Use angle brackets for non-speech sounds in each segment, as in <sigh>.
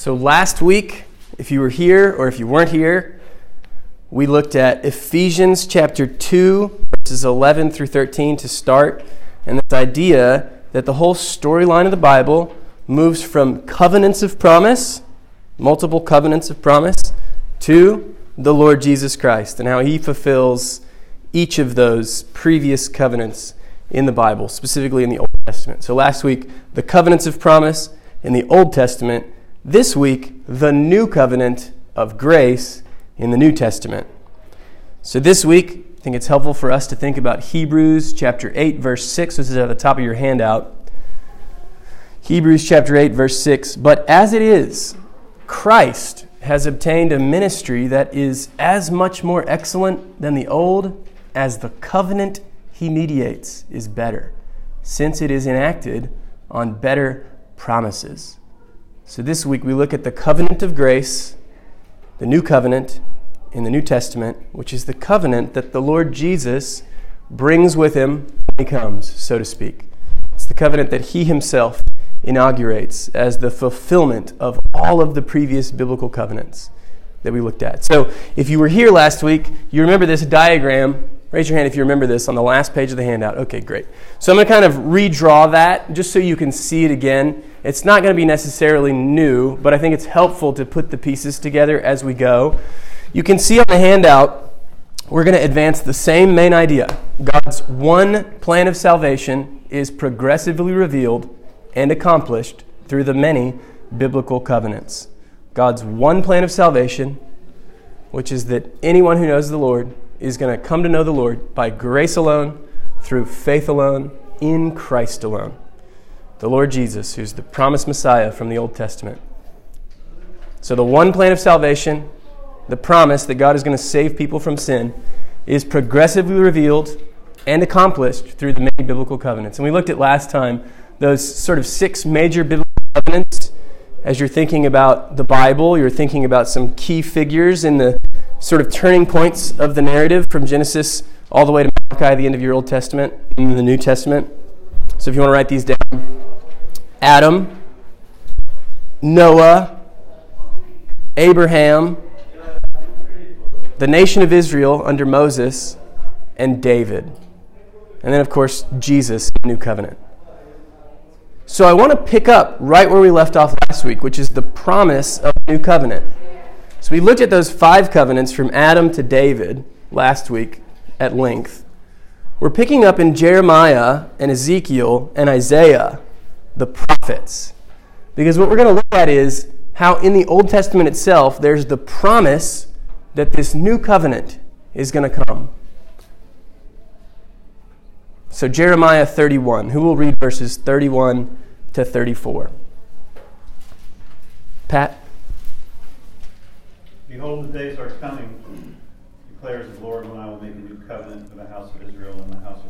So, last week, if you were here or if you weren't here, we looked at Ephesians chapter 2, verses 11 through 13 to start, and this idea that the whole storyline of the Bible moves from covenants of promise, multiple covenants of promise, to the Lord Jesus Christ and how he fulfills each of those previous covenants in the Bible, specifically in the Old Testament. So last week, the covenants of promise in the Old Testament. This week, the new covenant of grace in the New Testament. So this week, I think it's helpful for us to think about Hebrews chapter 8, verse 6. This is at the top of your handout. Hebrews chapter 8, verse 6. But as it is, Christ has obtained a ministry that is as much more excellent than the old as the covenant he mediates is better, since it is enacted on better promises. So this week we look at the covenant of grace, the new covenant in the New Testament, which is the covenant that the Lord Jesus brings with him when he comes, so to speak. It's the covenant that he himself inaugurates as the fulfillment of all of the previous biblical covenants that we looked at. So, if you were here last week, you remember this diagram. Raise your hand if you remember this on the last page of the handout. Okay, great. So, I'm going to kind of redraw that just so you can see it again. It's not going to be necessarily new, but I think it's helpful to put the pieces together as we go. You can see on the handout, we're going to advance the same main idea. God's one plan of salvation is progressively revealed and accomplished through the many biblical covenants. God's one plan of salvation, which is that anyone who knows the Lord is going to come to know the Lord by grace alone, through faith alone, in Christ alone. The Lord Jesus, who's the promised Messiah from the Old Testament. So, the one plan of salvation, the promise that God is going to save people from sin, is progressively revealed and accomplished through the many biblical covenants. And we looked at last time those sort of six major biblical covenants as you're thinking about the Bible, you're thinking about some key figures in the sort of turning points of the narrative from Genesis all the way to Malachi, the end of your Old Testament, in the New Testament. So if you want to write these down Adam, Noah, Abraham, the nation of Israel under Moses, and David. And then, of course, Jesus, New Covenant. So I want to pick up right where we left off last week, which is the promise of the new covenant. So we looked at those five covenants from Adam to David last week at length. We're picking up in Jeremiah and Ezekiel and Isaiah, the prophets. Because what we're going to look at is how in the Old Testament itself there's the promise that this new covenant is going to come. So, Jeremiah 31. Who will read verses 31 to 34? Pat? Behold, the days are coming, declares the Lord, when I will make a new covenant for the house of Israel and the house of.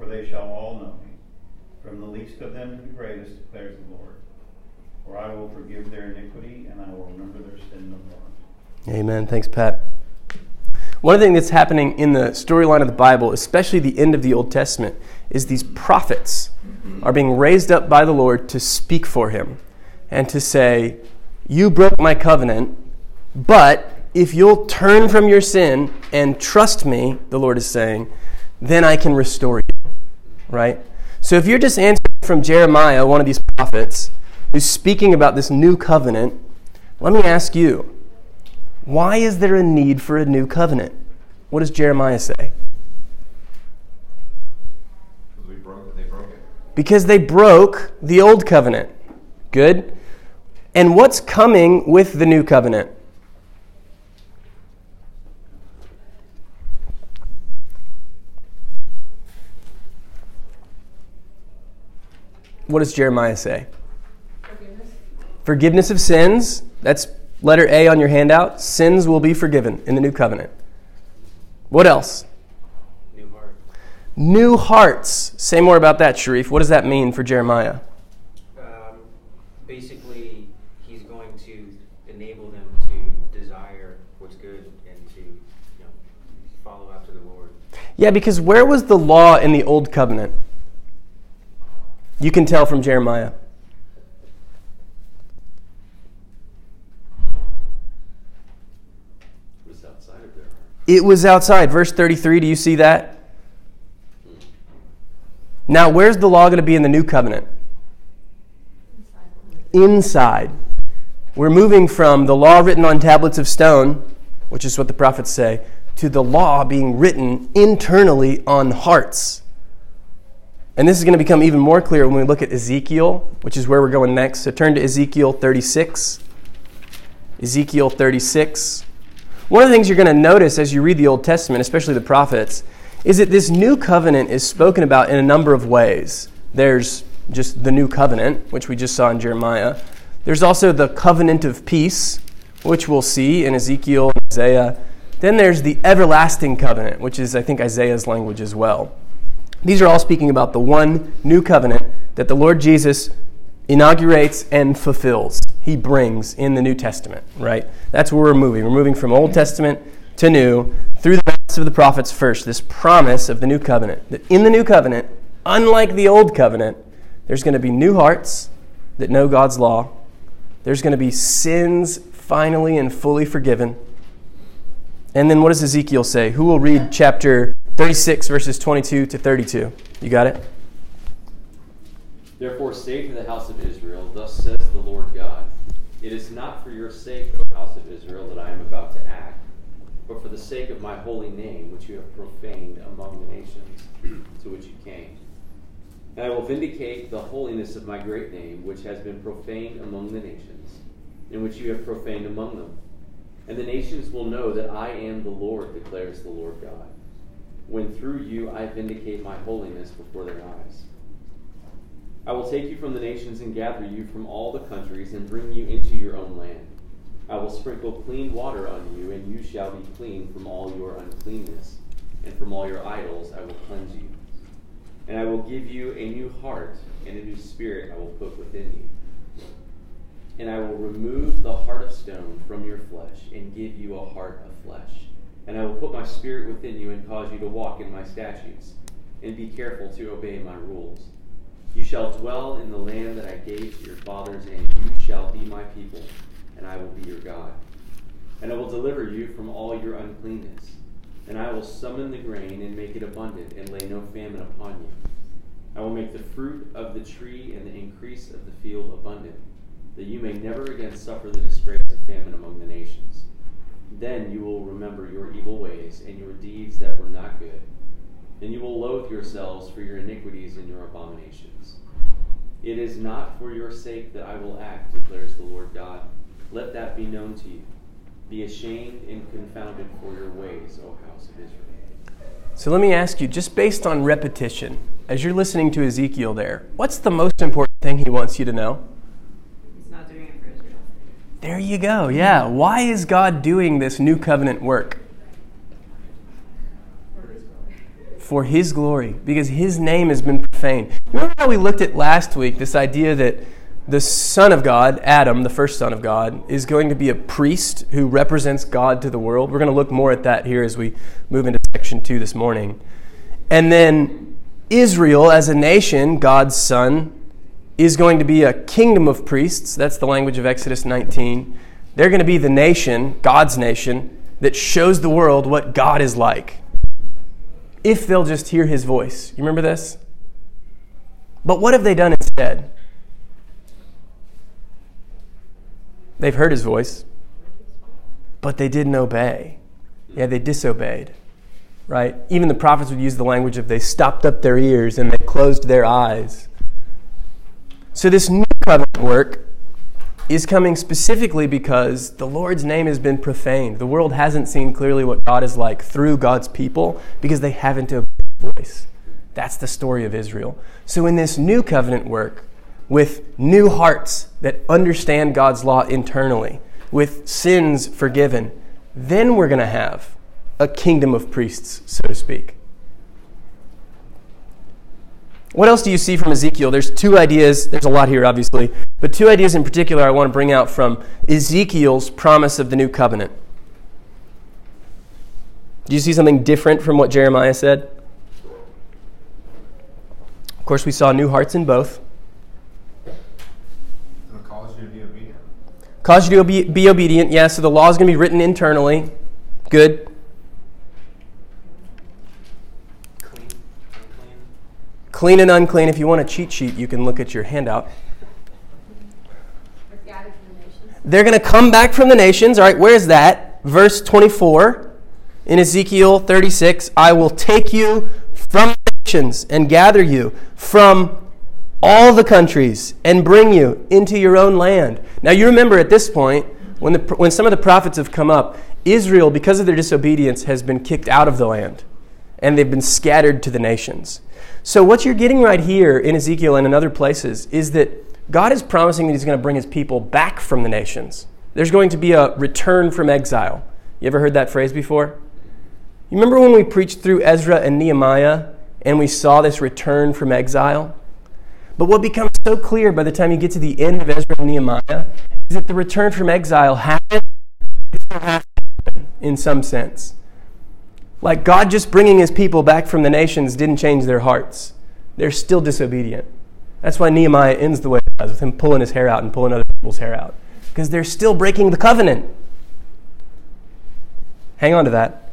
for they shall all know me, from the least of them to the greatest, declares the Lord. For I will forgive their iniquity, and I will remember their sin no more. Amen. Thanks, Pat. One things that's happening in the storyline of the Bible, especially the end of the Old Testament, is these prophets are being raised up by the Lord to speak for him and to say, You broke my covenant, but if you'll turn from your sin and trust me, the Lord is saying, then I can restore you. Right? So if you're just answering from Jeremiah, one of these prophets, who's speaking about this new covenant, let me ask you why is there a need for a new covenant? What does Jeremiah say? Because they broke the old covenant. Good. And what's coming with the new covenant? What does Jeremiah say? Forgiveness. Forgiveness of sins. That's letter A on your handout. Sins will be forgiven in the new covenant. What else? New heart. New hearts. Say more about that, Sharif. What does that mean for Jeremiah? Um, basically, he's going to enable them to desire what's good and to you know, follow after the Lord. Yeah, because where was the law in the old covenant? You can tell from Jeremiah. It was outside. Verse 33, do you see that? Now, where's the law going to be in the new covenant? Inside. We're moving from the law written on tablets of stone, which is what the prophets say, to the law being written internally on hearts. And this is going to become even more clear when we look at Ezekiel, which is where we're going next. So turn to Ezekiel 36. Ezekiel 36. One of the things you're going to notice as you read the Old Testament, especially the prophets, is that this new covenant is spoken about in a number of ways. There's just the new covenant, which we just saw in Jeremiah. There's also the covenant of peace, which we'll see in Ezekiel and Isaiah. Then there's the everlasting covenant, which is, I think, Isaiah's language as well. These are all speaking about the one new covenant that the Lord Jesus inaugurates and fulfills. He brings in the New Testament, right? That's where we're moving. We're moving from Old Testament to New through the mouths of the prophets first. This promise of the new covenant that in the new covenant, unlike the old covenant, there's going to be new hearts that know God's law. There's going to be sins finally and fully forgiven. And then what does Ezekiel say? Who will read chapter 36, verses 22 to 32? You got it? Therefore say to the house of Israel, Thus says the Lord God, It is not for your sake, O house of Israel, that I am about to act, but for the sake of my holy name, which you have profaned among the nations to which you came. And I will vindicate the holiness of my great name, which has been profaned among the nations, and which you have profaned among them. And the nations will know that I am the Lord, declares the Lord God, when through you I vindicate my holiness before their eyes. I will take you from the nations and gather you from all the countries and bring you into your own land. I will sprinkle clean water on you, and you shall be clean from all your uncleanness, and from all your idols I will cleanse you. And I will give you a new heart, and a new spirit I will put within you. And I will remove the heart of stone from your flesh, and give you a heart of flesh. And I will put my spirit within you, and cause you to walk in my statutes, and be careful to obey my rules. You shall dwell in the land that I gave to your fathers, and you shall be my people, and I will be your God. And I will deliver you from all your uncleanness. And I will summon the grain and make it abundant, and lay no famine upon you. I will make the fruit of the tree and the increase of the field abundant, that you may never again suffer the disgrace of famine among the nations. Then you will remember your evil ways and your deeds that were not good and you will loathe yourselves for your iniquities and your abominations. It is not for your sake that I will act, declares the Lord God. Let that be known to you. Be ashamed and confounded for your ways, O house of Israel. So let me ask you, just based on repetition, as you're listening to Ezekiel there, what's the most important thing he wants you to know? He's not doing it for Israel. There you go. Yeah. Why is God doing this new covenant work? For his glory, because his name has been profaned. Remember how we looked at last week this idea that the Son of God, Adam, the first Son of God, is going to be a priest who represents God to the world? We're going to look more at that here as we move into section two this morning. And then Israel, as a nation, God's Son, is going to be a kingdom of priests. That's the language of Exodus 19. They're going to be the nation, God's nation, that shows the world what God is like. If they'll just hear his voice. You remember this? But what have they done instead? They've heard his voice, but they didn't obey. Yeah, they disobeyed. Right? Even the prophets would use the language of they stopped up their ears and they closed their eyes. So, this new covenant work is coming specifically because the Lord's name has been profaned. The world hasn't seen clearly what God is like through God's people because they haven't obeyed his voice. That's the story of Israel. So, in this new covenant work, with new hearts that understand God's law internally, with sins forgiven, then we're going to have a kingdom of priests, so to speak. What else do you see from Ezekiel? There's two ideas. There's a lot here, obviously, but two ideas in particular I want to bring out from Ezekiel's promise of the new covenant. Do you see something different from what Jeremiah said? Of course, we saw new hearts in both. Cause you to be obedient. Cause you to be, be obedient. Yeah, so the law is going to be written internally. Good. Clean, unclean. Clean and unclean. If you want a cheat sheet, you can look at your handout. They're going to come back from the nations. All right, where's that? Verse 24 in Ezekiel 36 I will take you from the nations and gather you from all the countries and bring you into your own land. Now, you remember at this point, when, the, when some of the prophets have come up, Israel, because of their disobedience, has been kicked out of the land and they've been scattered to the nations. So, what you're getting right here in Ezekiel and in other places is that God is promising that He's going to bring His people back from the nations. There's going to be a return from exile. You ever heard that phrase before? You remember when we preached through Ezra and Nehemiah and we saw this return from exile? But what becomes so clear by the time you get to the end of Ezra and Nehemiah is that the return from exile happened in some sense. Like God just bringing his people back from the nations didn't change their hearts. They're still disobedient. That's why Nehemiah ends the way it does, with him pulling his hair out and pulling other people's hair out. Because they're still breaking the covenant. Hang on to that.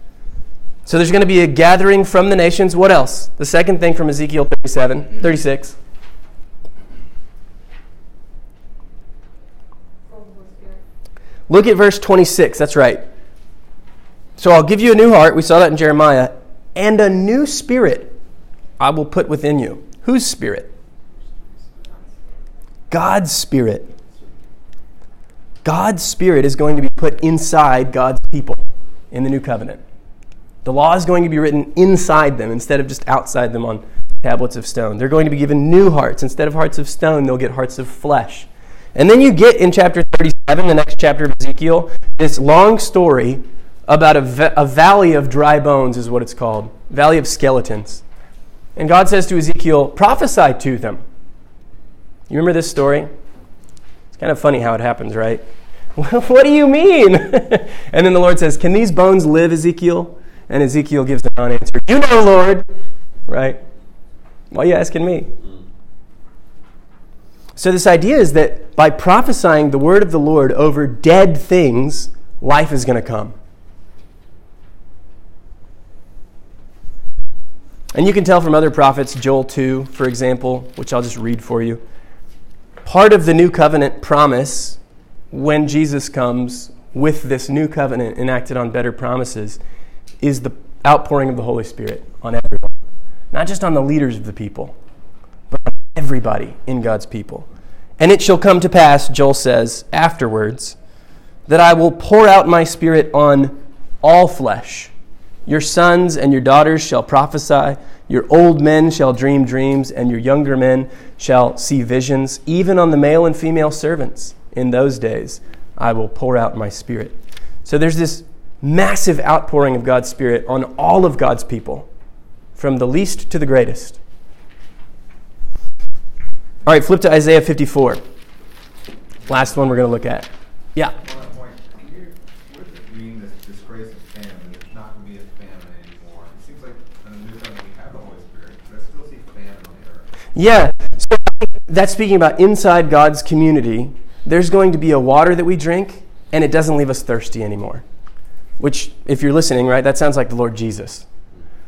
So there's going to be a gathering from the nations. What else? The second thing from Ezekiel 37, 36. Full of the Holy Spirit. Look at verse 26. That's right. So I'll give you a new heart. We saw that in Jeremiah. And a new spirit I will put within you. Whose spirit? God's spirit. God's spirit is going to be put inside God's people in the new covenant. The law is going to be written inside them instead of just outside them on tablets of stone. They're going to be given new hearts. Instead of hearts of stone, they'll get hearts of flesh. And then you get in chapter 37, the next chapter of Ezekiel, this long story about a, a valley of dry bones, is what it's called valley of skeletons. And God says to Ezekiel, prophesy to them. You remember this story? It's kind of funny how it happens, right? <laughs> what do you mean? <laughs> and then the Lord says, Can these bones live, Ezekiel? And Ezekiel gives the non answer, You know, Lord. Right? Why are you asking me? So, this idea is that by prophesying the word of the Lord over dead things, life is going to come. And you can tell from other prophets, Joel 2, for example, which I'll just read for you. Part of the new covenant promise when Jesus comes with this new covenant enacted on better promises is the outpouring of the Holy Spirit on everyone. Not just on the leaders of the people, but on everybody in God's people. And it shall come to pass, Joel says, afterwards, that I will pour out my spirit on all flesh. Your sons and your daughters shall prophesy, your old men shall dream dreams, and your younger men shall see visions, even on the male and female servants. In those days I will pour out my spirit. So there's this massive outpouring of God's spirit on all of God's people, from the least to the greatest. All right, flip to Isaiah 54. Last one we're going to look at. Yeah. On that point, can you, what does it mean, this disgrace of famine? There's not going to be a famine anymore. It seems like in the New Covenant we have the Holy Spirit, but I still see famine on the earth. Yeah. So that's speaking about inside God's community. There's going to be a water that we drink, and it doesn't leave us thirsty anymore. Which, if you're listening, right, that sounds like the Lord Jesus.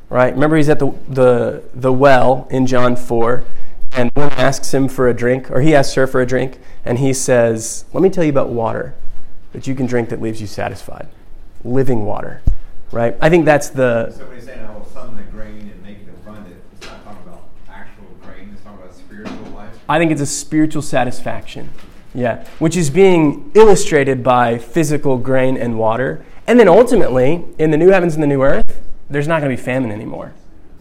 Right? Remember, he's at the, the, the well in John 4, and one asks him for a drink, or he asks her for a drink, and he says, Let me tell you about water that you can drink that leaves you satisfied. Living water. Right? I think that's the. Saying, I will the grain and make it abundant, it's not talking about actual grain, it's talking about spiritual life. I think it's a spiritual satisfaction. Yeah, which is being illustrated by physical grain and water. And then ultimately, in the new heavens and the new earth, there's not going to be famine anymore.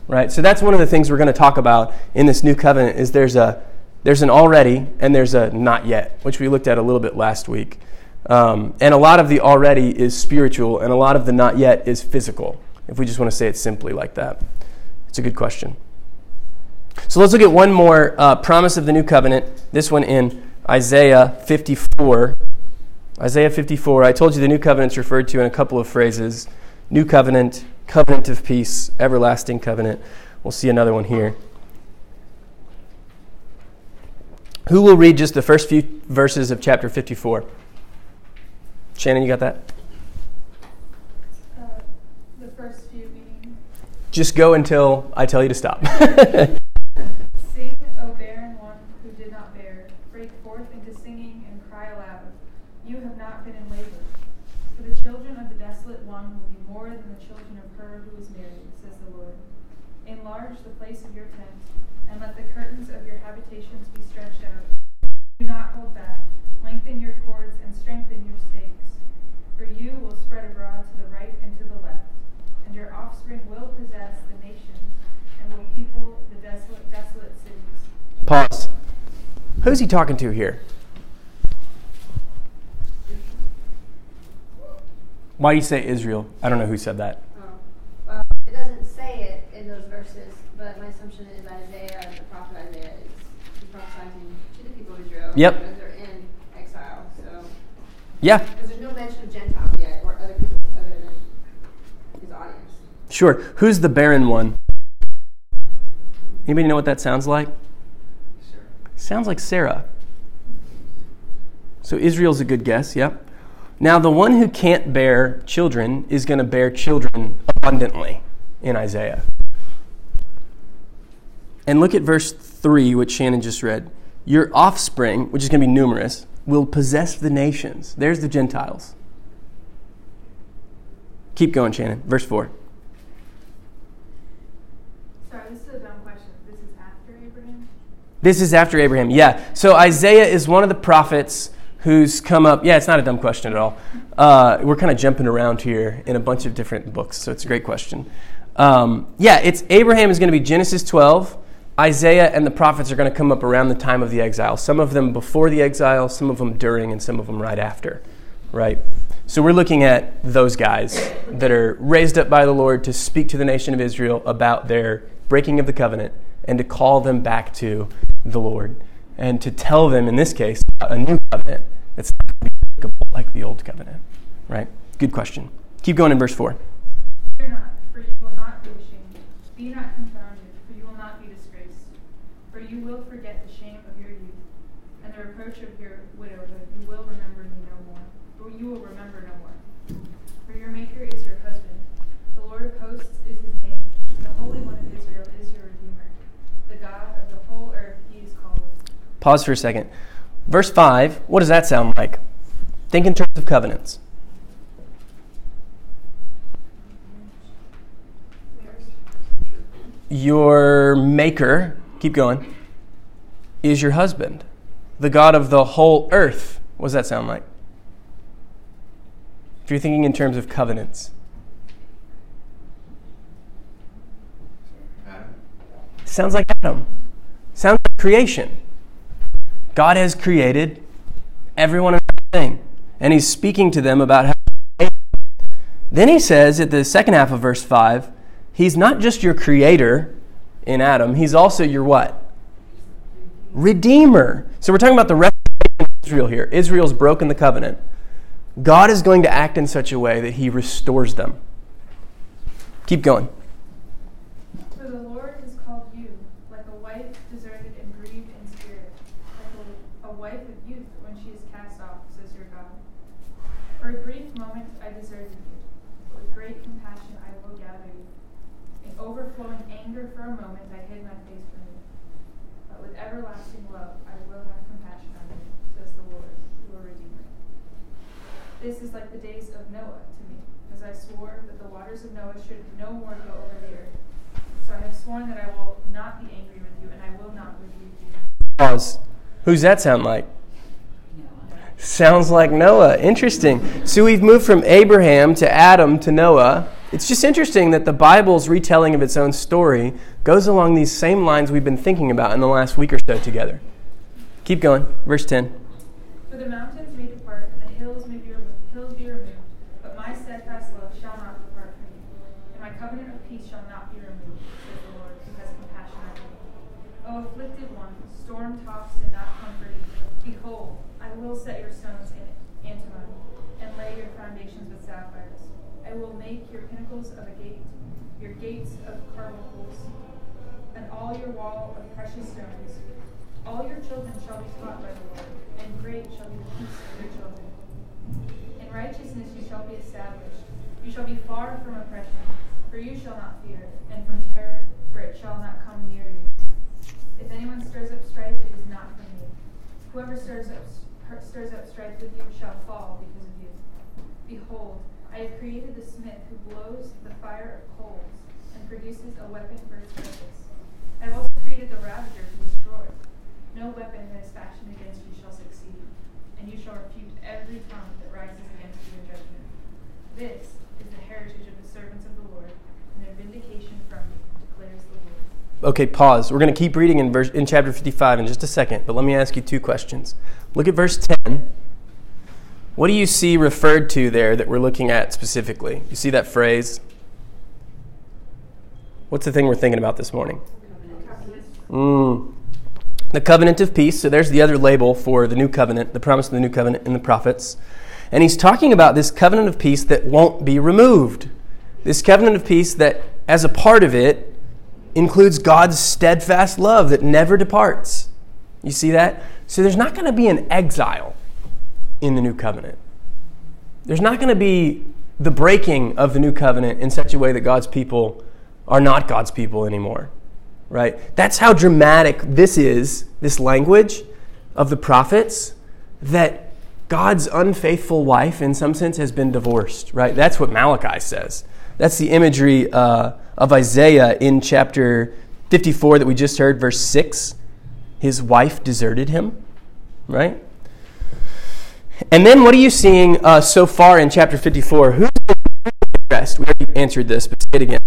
Right? So that's one of the things we're going to talk about in this new covenant is there's a There's an already and there's a not yet, which we looked at a little bit last week. Um, and a lot of the already is spiritual, and a lot of the not yet is physical, if we just want to say it simply like that. It's a good question. So let's look at one more uh, promise of the new covenant, this one in Isaiah 54. Isaiah 54, I told you the new covenant's referred to in a couple of phrases new covenant, covenant of peace, everlasting covenant. We'll see another one here. Who will read just the first few verses of chapter 54? Shannon, you got that? Uh, the first few meaning. Just go until I tell you to stop. <laughs> Pause. Who's he talking to here? Why do you say Israel? I don't know who said that. Oh, well, it doesn't say it in those verses, but my assumption is Isaiah, the prophet Isaiah, is prophesying to the people of Israel. Yep. Because they're in exile, so. Yeah, Because there's no mention of Gentiles yet, or other people other than his audience. sure. Who's the barren one? Anybody know what that sounds like? Sounds like Sarah. So Israel's a good guess, yep. Now, the one who can't bear children is going to bear children abundantly in Isaiah. And look at verse 3, which Shannon just read. Your offspring, which is going to be numerous, will possess the nations. There's the Gentiles. Keep going, Shannon. Verse 4. Sorry, this is a dumb question. This is after Abraham? This is after Abraham. Yeah. So Isaiah is one of the prophets who's come up. Yeah, it's not a dumb question at all. Uh, we're kind of jumping around here in a bunch of different books, so it's a great question. Um, yeah, it's Abraham is going to be Genesis 12. Isaiah and the prophets are going to come up around the time of the exile. Some of them before the exile, some of them during, and some of them right after. Right. So we're looking at those guys that are raised up by the Lord to speak to the nation of Israel about their breaking of the covenant and to call them back to the Lord and to tell them, in this case, a new covenant that's not going to be applicable like the old covenant. Right? Good question. Keep going in verse 4. Fear not, for you will not be ashamed. Be not confounded, for you will not be disgraced. For you will forget the shame of your youth, and the reproach of your widowhood. You will remember me no more. For you will remember no more. For your Maker is your husband. The Lord of hosts is his name. And the Holy One of Israel is your Redeemer. The God of the whole earth he is called. Pause for a second. Verse 5, what does that sound like? Think in terms of covenants. Your maker, keep going, is your husband, the God of the whole earth. What does that sound like? If you're thinking in terms of covenants, sounds like Adam. Sounds like creation. God has created everyone and everything, and He's speaking to them about how. Then He says at the second half of verse 5, He's not just your creator in Adam, He's also your what? Redeemer. So we're talking about the restoration of Israel here. Israel's broken the covenant. God is going to act in such a way that He restores them. Keep going. For the Lord has called you, like a wife deserted and grieved in spirit, like a, a wife of youth when she is cast off, says your God. For a brief moment I deserted you, but with great compassion I will gather you. In overflowing anger for a moment I hid my face from you, but with everlasting love I will have compassion on you, says the Lord, your Redeemer. This is like the days of Noah to me, as I swore that the waters of Noah should no more go over the earth. So I have sworn that I will not be angry with you, and I will not rebuke you. Pause. Who's that sound like? Sounds like Noah. Interesting. So we've moved from Abraham to Adam to Noah. It's just interesting that the Bible's retelling of its own story goes along these same lines we've been thinking about in the last week or so together. Keep going. Verse 10. For the mountains may depart and the hills may be removed, hills be removed, but my steadfast love shall not depart from you, and my covenant of peace shall not be removed, says the Lord, who has compassion on you. O afflicted one, storm tossed and not comforted, behold, I will set your stones in antimony, and lay your foundations with sapphires. I will make your pinnacles of agate, your gates of carbuncles, and all your wall of precious stones. All your children shall be taught by the Lord, and great shall be the peace of your children. In righteousness you shall be established. You shall be far from oppression, for you shall not fear, and from terror, for it shall not come near you. If anyone stirs up strife, it is not from you. Whoever stirs up stirs up strife with you shall fall because of you. Behold, I have created the smith who blows the fire of coals and produces a weapon for his purpose. I have also created the ravager to destroy. No weapon that is fashioned against you shall succeed, and you shall refute every tongue that rises against you in judgment. This is the heritage of the servants of the Lord, and their vindication from me, declares the Lord. Okay, pause. We're going to keep reading in, verse, in chapter 55 in just a second, but let me ask you two questions. Look at verse 10. What do you see referred to there that we're looking at specifically? You see that phrase? What's the thing we're thinking about this morning? Mm. The covenant of peace. So there's the other label for the new covenant, the promise of the new covenant in the prophets. And he's talking about this covenant of peace that won't be removed. This covenant of peace that, as a part of it, includes God's steadfast love that never departs. You see that? So there's not going to be an exile in the new covenant. There's not going to be the breaking of the new covenant in such a way that God's people are not God's people anymore. Right? That's how dramatic this is, this language of the prophets, that God's unfaithful wife, in some sense, has been divorced. Right? That's what Malachi says. That's the imagery uh, of Isaiah in chapter 54 that we just heard, verse 6. His wife deserted him, right? And then what are you seeing uh, so far in chapter 54? Who's addressed? We already answered this, but say it again.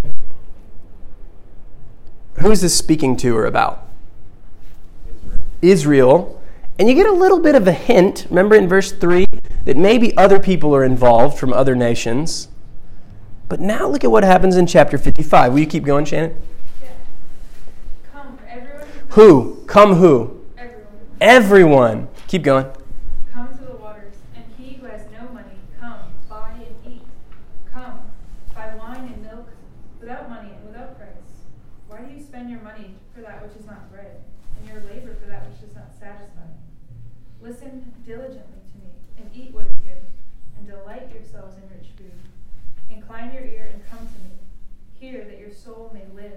Who is this speaking to or about? Israel. And you get a little bit of a hint, remember in verse 3, that maybe other people are involved from other nations. But now look at what happens in chapter 55. Will you keep going, Shannon? Yeah. Come, everyone. Who? Come who? Everyone. Everyone. Keep going. Come to the waters, and he who has no money, come, buy and eat. Come, buy wine and milk without money and without price. Why do you spend your money for that which is not bread, and your labor for that which does not satisfy? Listen diligently to me, and eat what is good, and delight yourselves in rich food. Incline your ear and come to me. Hear that your soul may live,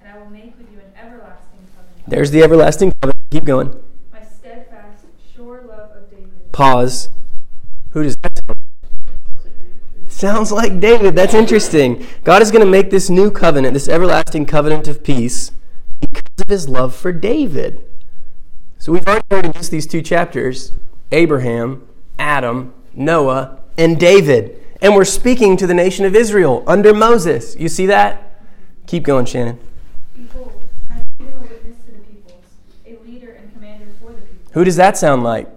and I will make with you an everlasting covenant. There's the everlasting covenant. Keep going. My steadfast, sure love of David. Pause. Who does that sound like? Sounds like David. That's interesting. God is going to make this new covenant, this everlasting covenant of peace, because of his love for David. So we've already heard in just these two chapters Abraham, Adam, Noah, and David. And we're speaking to the nation of Israel under Moses. You see that? Keep going, Shannon. Behold, I have made him a witness to the peoples, a leader and commander for the people. Who does that sound like?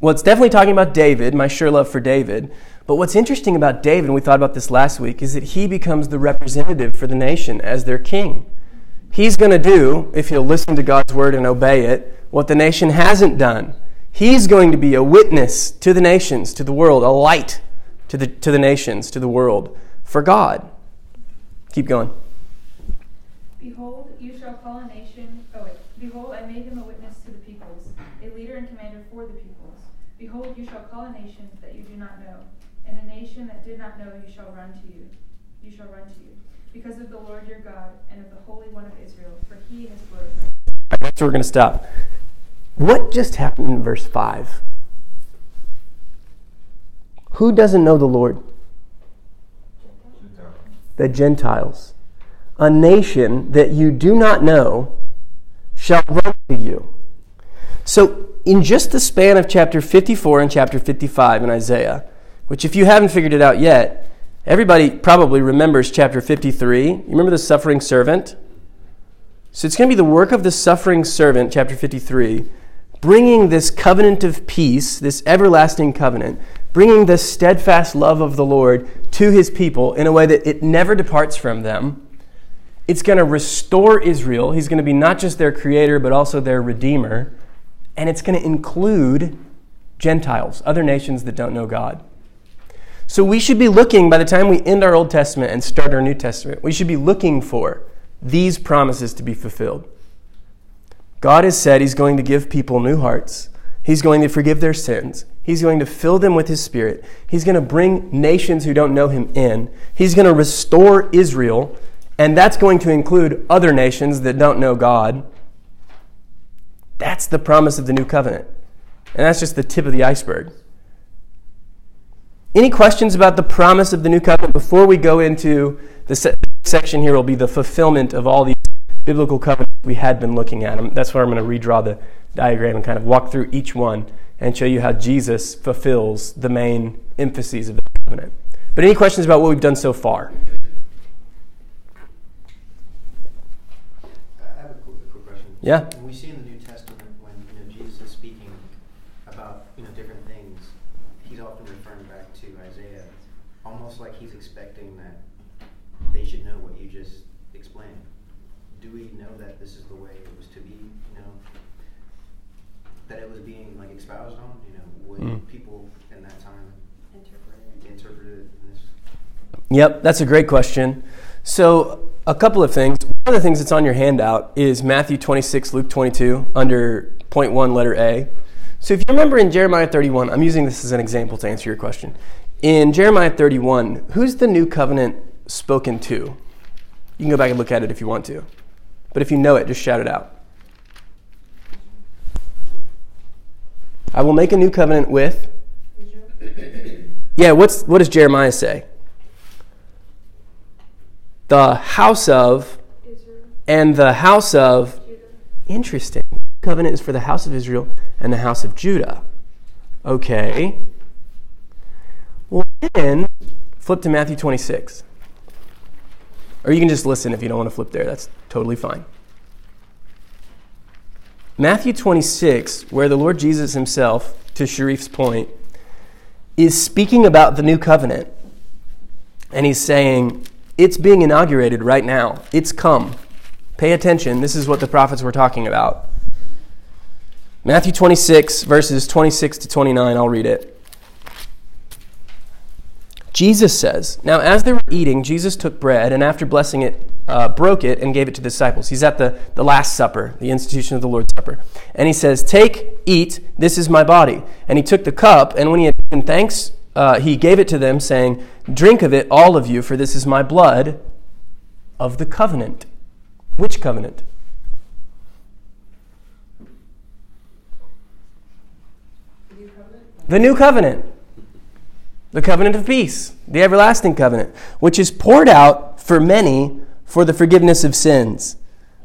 Well, it's definitely talking about David, my sure love for David. But what's interesting about David, and we thought about this last week, is that he becomes the representative for the nation as their king. He's going to do, if he'll listen to God's word and obey it, what the nation hasn't done. He's going to be a witness to the nations, to the world, a light to the, to the nations, to the world, for God. Keep going. Behold, you shall call a nation. Oh, wait. Behold, I made him a witness to the peoples, a leader and commander for the peoples. Behold, you shall call a nation that you do not know, and a nation that did not know you shall run to you. You shall run to you, because of the Lord your God and of the Holy One of Israel, for he has glorified. Right, that's where we're going to stop. What just happened in verse 5? Who doesn't know the Lord? The Gentiles. A nation that you do not know shall run to you. So, in just the span of chapter 54 and chapter 55 in Isaiah, which, if you haven't figured it out yet, everybody probably remembers chapter 53. You remember the suffering servant? So it's going to be the work of the suffering servant, chapter 53, bringing this covenant of peace, this everlasting covenant, bringing the steadfast love of the Lord to his people in a way that it never departs from them. It's going to restore Israel. He's going to be not just their creator, but also their redeemer. And it's going to include Gentiles, other nations that don't know God. So we should be looking, by the time we end our Old Testament and start our New Testament, we should be looking for these promises to be fulfilled. God has said He's going to give people new hearts. He's going to forgive their sins. He's going to fill them with His Spirit. He's going to bring nations who don't know Him in. He's going to restore Israel, and that's going to include other nations that don't know God. That's the promise of the new covenant. And that's just the tip of the iceberg. Any questions about the promise of the new covenant before we go into the se- section here will be the fulfillment of all these biblical covenants we had been looking at. them. That's where I'm going to redraw the diagram and kind of walk through each one and show you how Jesus fulfills the main emphases of the covenant. But any questions about what we've done so far? I have a quick, quick question. Yeah. When we see in the New Testament when you know, Jesus is speaking about you know different things, he's often referring back to Isaiah, almost like he's expecting that they should know what you just explained. Do we know that this is the way it was to be? You know, that it was being like espoused on. You know, would Mm. people in that time Interpret it. interpret it in this? Yep, that's a great question. So, a couple of things. One of the things that's on your handout is Matthew 26, Luke 22, under point one, letter A. So, if you remember in Jeremiah 31, I'm using this as an example to answer your question. In Jeremiah 31, who's the new covenant spoken to? You can go back and look at it if you want to. But if you know it, just shout it out. I will make a new covenant with. Yeah, what's, what does Jeremiah say? The house of Israel, and the house of. Judah. Interesting. Covenant is for the house of Israel and the house of Judah. Okay. Well, then flip to Matthew 26. Or you can just listen if you don't want to flip there. That's totally fine. Matthew 26, where the Lord Jesus himself, to Sharif's point, is speaking about the new covenant. And he's saying, it's being inaugurated right now. It's come. Pay attention. This is what the prophets were talking about. Matthew 26, verses 26 to 29, I'll read it. Jesus says, Now as they were eating, Jesus took bread and after blessing it, uh, broke it and gave it to the disciples. He's at the, the Last Supper, the institution of the Lord's Supper. And he says, Take, eat, this is my body. And he took the cup, and when he had given thanks, uh, he gave it to them, saying, Drink of it, all of you, for this is my blood of the covenant. Which covenant? New covenant? The new covenant. The covenant of peace, the everlasting covenant, which is poured out for many for the forgiveness of sins.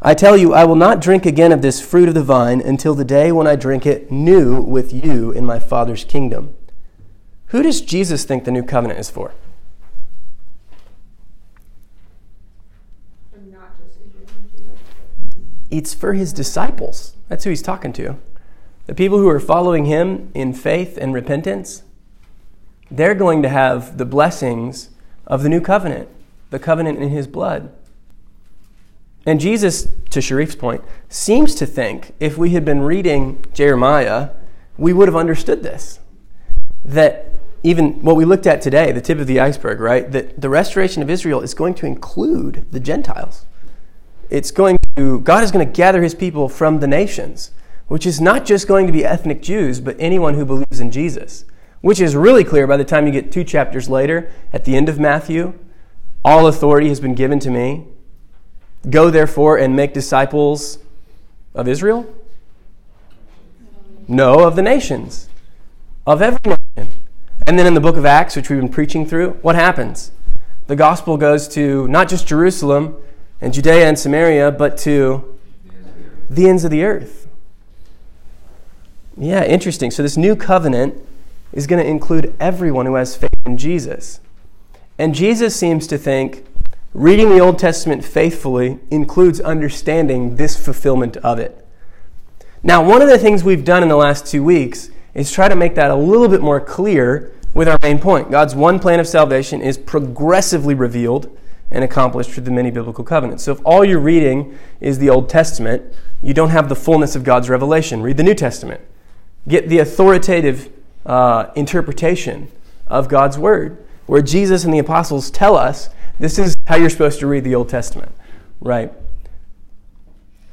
I tell you, I will not drink again of this fruit of the vine until the day when I drink it new with you in my Father's kingdom. Who does Jesus think the new covenant is for? And not just Israel and Judah. It's for his disciples. That's who he's talking to. The people who are following him in faith and repentance, they're going to have the blessings of the new covenant, the covenant in his blood. And Jesus, to Sharif's point, seems to think if we had been reading Jeremiah, we would have understood this. That even what we looked at today, the tip of the iceberg, right? That the restoration of Israel is going to include the Gentiles. It's going to, God is going to gather his people from the nations, which is not just going to be ethnic Jews, but anyone who believes in Jesus, which is really clear by the time you get two chapters later at the end of Matthew. All authority has been given to me. Go therefore and make disciples of Israel? No, of the nations, of every nation. And then in the book of Acts, which we've been preaching through, what happens? The gospel goes to not just Jerusalem and Judea and Samaria, but to the ends of the earth. Yeah, interesting. So this new covenant is going to include everyone who has faith in Jesus. And Jesus seems to think Reading the Old Testament faithfully includes understanding this fulfillment of it. Now, one of the things we've done in the last two weeks is try to make that a little bit more clear with our main point. God's one plan of salvation is progressively revealed and accomplished through the many biblical covenants. So if all you're reading is the Old Testament, you don't have the fullness of God's revelation. Read the New Testament. Get the authoritative uh, interpretation of God's Word, where Jesus and the apostles tell us this is how you're supposed to read the Old Testament, right?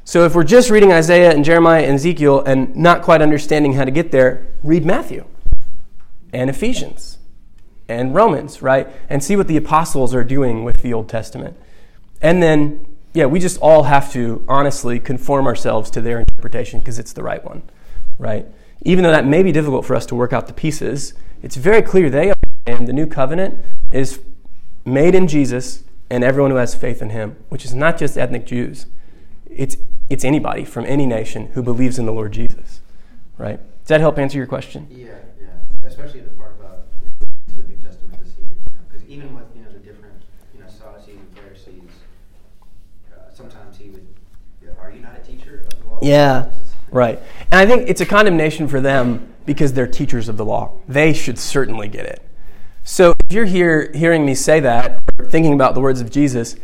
So if we're just reading Isaiah and Jeremiah and Ezekiel and not quite understanding how to get there, read Matthew and Ephesians and Romans, right? And see what the apostles are doing with the Old Testament. And then, yeah, we just all have to honestly conform ourselves to their interpretation because it's the right one, right? Even though that may be difficult for us to work out the pieces, it's very clear they understand the new covenant is made in Jesus and everyone who has faith in him, which is not just ethnic Jews. It's, it's anybody from any nation who believes in the Lord Jesus, right? Does that help answer your question? Yeah, yeah. Especially the part about the New Testament to see it, because you know, even with you know the different you know Sadducees and Pharisees, uh, sometimes he would, are you not a teacher of the law? Yeah, right. And I think it's a condemnation for them because they're teachers of the law. They should certainly get it. So if you're here hearing me say that, or thinking about the words of Jesus,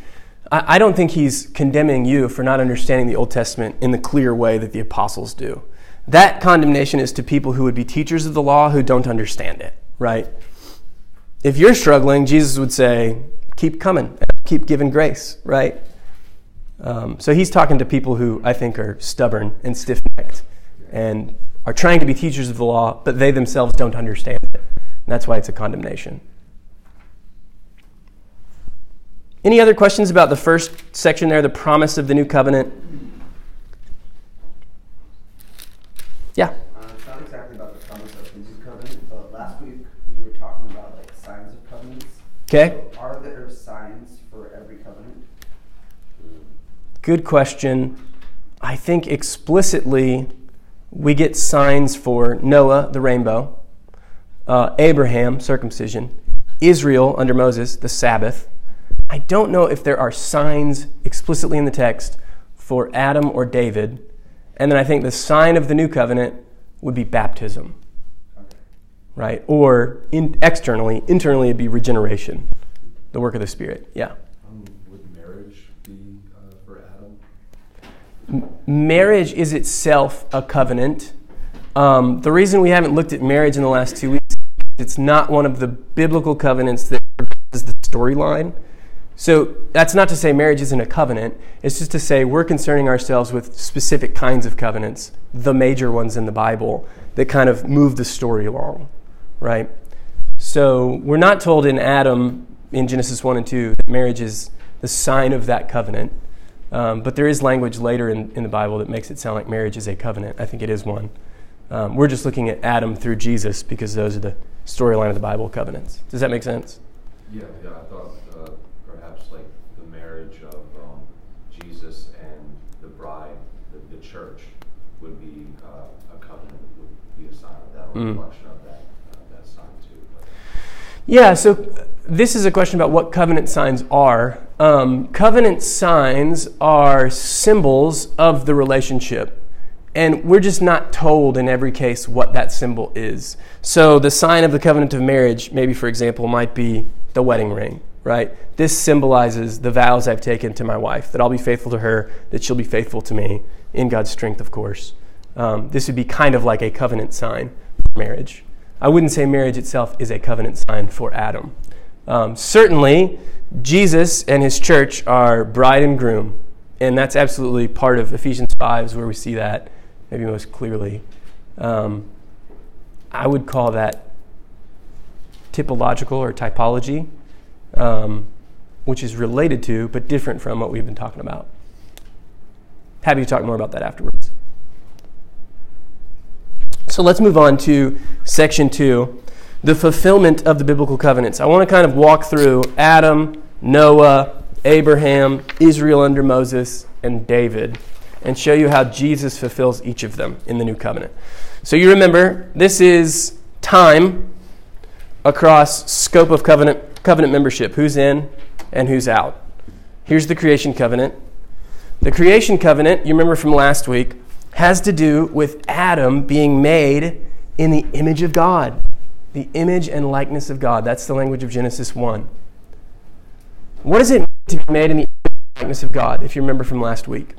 I, don't think he's condemning you for not understanding the Old Testament in the clear way that the apostles do. That condemnation is to people who would be teachers of the law who don't understand it, right? If you're struggling, Jesus would say, keep coming, keep giving grace, right? Um, so he's talking to people who I think are stubborn and stiff necked and are trying to be teachers of the law, but they themselves don't understand it. And that's why it's a condemnation. Any other questions about the first section there, the promise of the new covenant? Yeah. Uh, it's not exactly about the promise of the new covenant, but last week we were talking about like signs of covenants. Okay. So are there signs for every covenant? Good question. I think explicitly we get signs for Noah, the rainbow, uh, Abraham, circumcision, Israel under Moses, the Sabbath. I don't know if there are signs explicitly in the text for Adam or David. And then I think the sign of the new covenant would be baptism, right? Or in, externally, internally, it'd be regeneration, the work of the Spirit. Yeah. Um, would marriage be uh, for Adam? M- marriage is itself a covenant. Um, the reason we haven't looked at marriage in the last two weeks, it's not one of the biblical covenants that is the storyline. So that's not to say marriage isn't a covenant. It's just to say we're concerning ourselves with specific kinds of covenants, the major ones in the Bible that kind of move the story along, right? So we're not told in Adam in Genesis 1 and 2 that marriage is the sign of that covenant. Um, but there is language later in, in the Bible that makes it sound like marriage is a covenant. I think it is one. Um, we're just looking at Adam through Jesus because those are the storyline of the Bible covenants. Does that make sense? Yeah, yeah. I thought uh, perhaps like the marriage of um, Jesus and the bride, the, the church, would be uh, a covenant. Would be a sign of that, or a Mm. reflection of that that sign too. But Yeah, so uh, this is a question about what covenant signs are. Um, covenant signs are symbols of the relationship. And we're just not told in every case what that symbol is. So the sign of the covenant of marriage, maybe for example, might be the wedding ring, right? This symbolizes the vows I've taken to my wife, that I'll be faithful to her, that she'll be faithful to me, in God's strength, of course. Um, this would be kind of like a covenant sign marriage. I wouldn't say marriage itself is a covenant sign for Adam. Um, certainly, Jesus and his church are bride and groom, and that's absolutely part of Ephesians 5 is where we see that maybe most clearly. Um, I would call that typological or typology, um, which is related to but different from what we've been talking about. Happy to talk more about that afterwards. So let's move on to section two the fulfillment of the biblical covenants. I want to kind of walk through Adam, Noah, Abraham, Israel under Moses, and David, and show you how Jesus fulfills each of them in the new covenant. So you remember, this is time across scope of covenant, covenant membership who's in and who's out. Here's the creation covenant. The creation covenant, you remember from last week, has to do with Adam being made in the image of God, the image and likeness of God. That's the language of Genesis 1. What does it mean to be made in the image and likeness of God, if you remember from last week?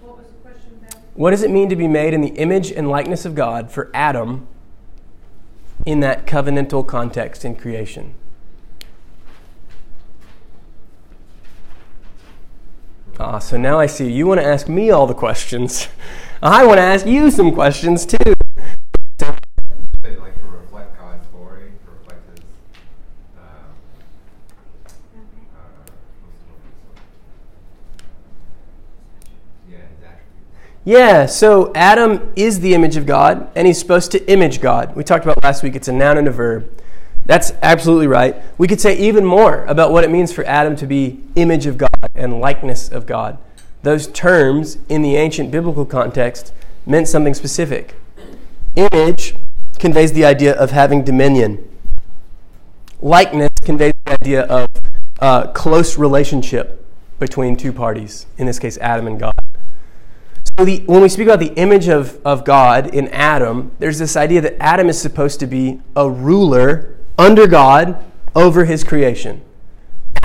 What was the question, Ben? What does it mean to be made in the image and likeness of God for Adam in that covenantal context in creation? Ah, so now I see you want to ask me all the questions. <laughs> I want to ask you some questions too. They like to reflect God's glory, to reflect His. Um, uh, what's the word? Yeah, His attributes. Yeah, so Adam is the image of God, and he's supposed to image God. We talked about last week, it's a noun and a verb. That's absolutely right. We could say even more about what it means for Adam to be image of God and likeness of God. Those terms in the ancient biblical context meant something specific. Image conveys the idea of having dominion, likeness conveys the idea of uh, close relationship between two parties, in this case, Adam and God. The, when we speak about the image of, of God in Adam, there's this idea that Adam is supposed to be a ruler under God over his creation.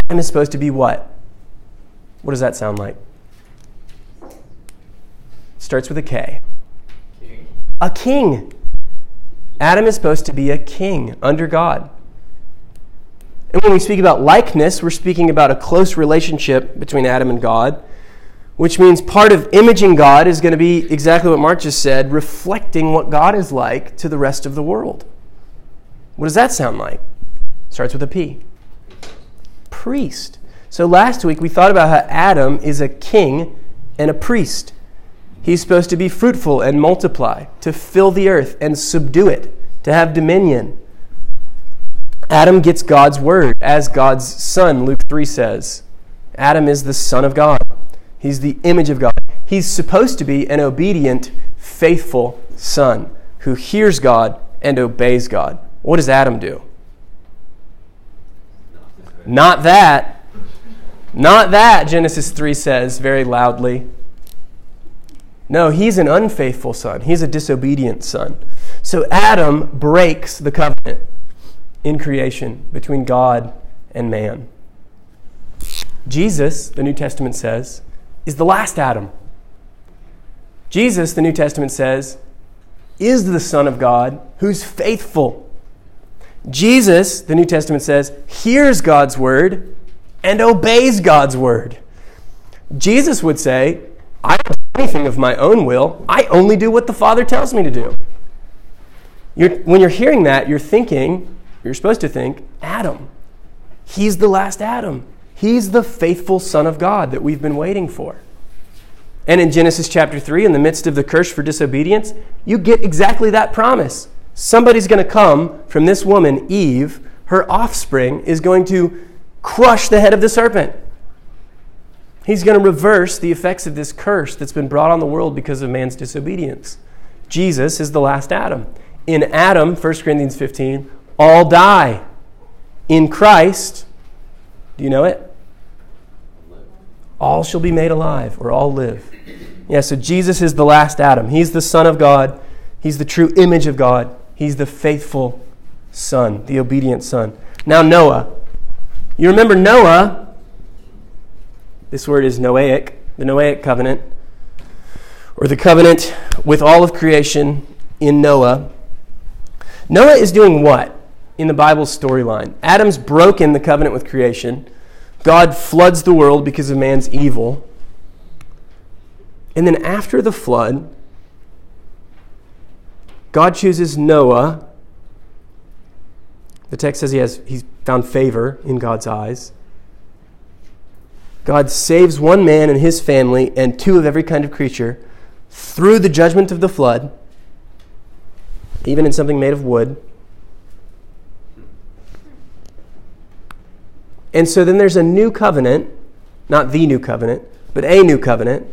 Adam is supposed to be what? What does that sound like? Starts with a K. A king. Adam is supposed to be a king under God. And when we speak about likeness, we're speaking about a close relationship between Adam and God, which means part of imaging God is going to be exactly what Mark just said, reflecting what God is like to the rest of the world. What does that sound like? Starts with a P. Priest. So last week we thought about how Adam is a king and a priest. He's supposed to be fruitful and multiply, to fill the earth and subdue it, to have dominion. Adam gets God's word as God's son, Luke 3 says. Adam is the son of God. He's the image of God. He's supposed to be an obedient, faithful son who hears God and obeys God. What does Adam do? Not that. Not that, Genesis 3 says very loudly. No, he's an unfaithful son. He's a disobedient son. So Adam breaks the covenant in creation between God and man. Jesus, the New Testament says, is the last Adam. Jesus, the New Testament says, is the Son of God who's faithful. Jesus, the New Testament says, hears God's word and obeys God's word. Jesus would say, I don't do anything of my own will. I only do what the Father tells me to do. You're, when you're hearing that, you're thinking, you're supposed to think, Adam. He's the last Adam. He's the faithful Son of God that we've been waiting for. And in Genesis chapter 3, in the midst of the curse for disobedience, you get exactly that promise. Somebody's going to come from this woman, Eve. Her offspring is going to crush the head of the serpent. He's going to reverse the effects of this curse that's been brought on the world because of man's disobedience. Jesus is the last Adam. In Adam, 1 Corinthians 15, all die. In Christ, do you know it? All shall be made alive, or all live. Yeah, so Jesus is the last Adam. He's the Son of God. He's the true image of God. He's the faithful Son, the obedient Son. Now, Noah. You remember Noah? This word is Noahic, the Noahic covenant, or the covenant with all of creation in Noah. Noah is doing what in the Bible's storyline? Adam's broken the covenant with creation. God floods the world because of man's evil. And then after the flood, God chooses Noah. The text says he has he's found favor in God's eyes. God saves one man and his family and two of every kind of creature through the judgment of the flood, even in something made of wood. And so then there's a new covenant, not the new covenant, but a new covenant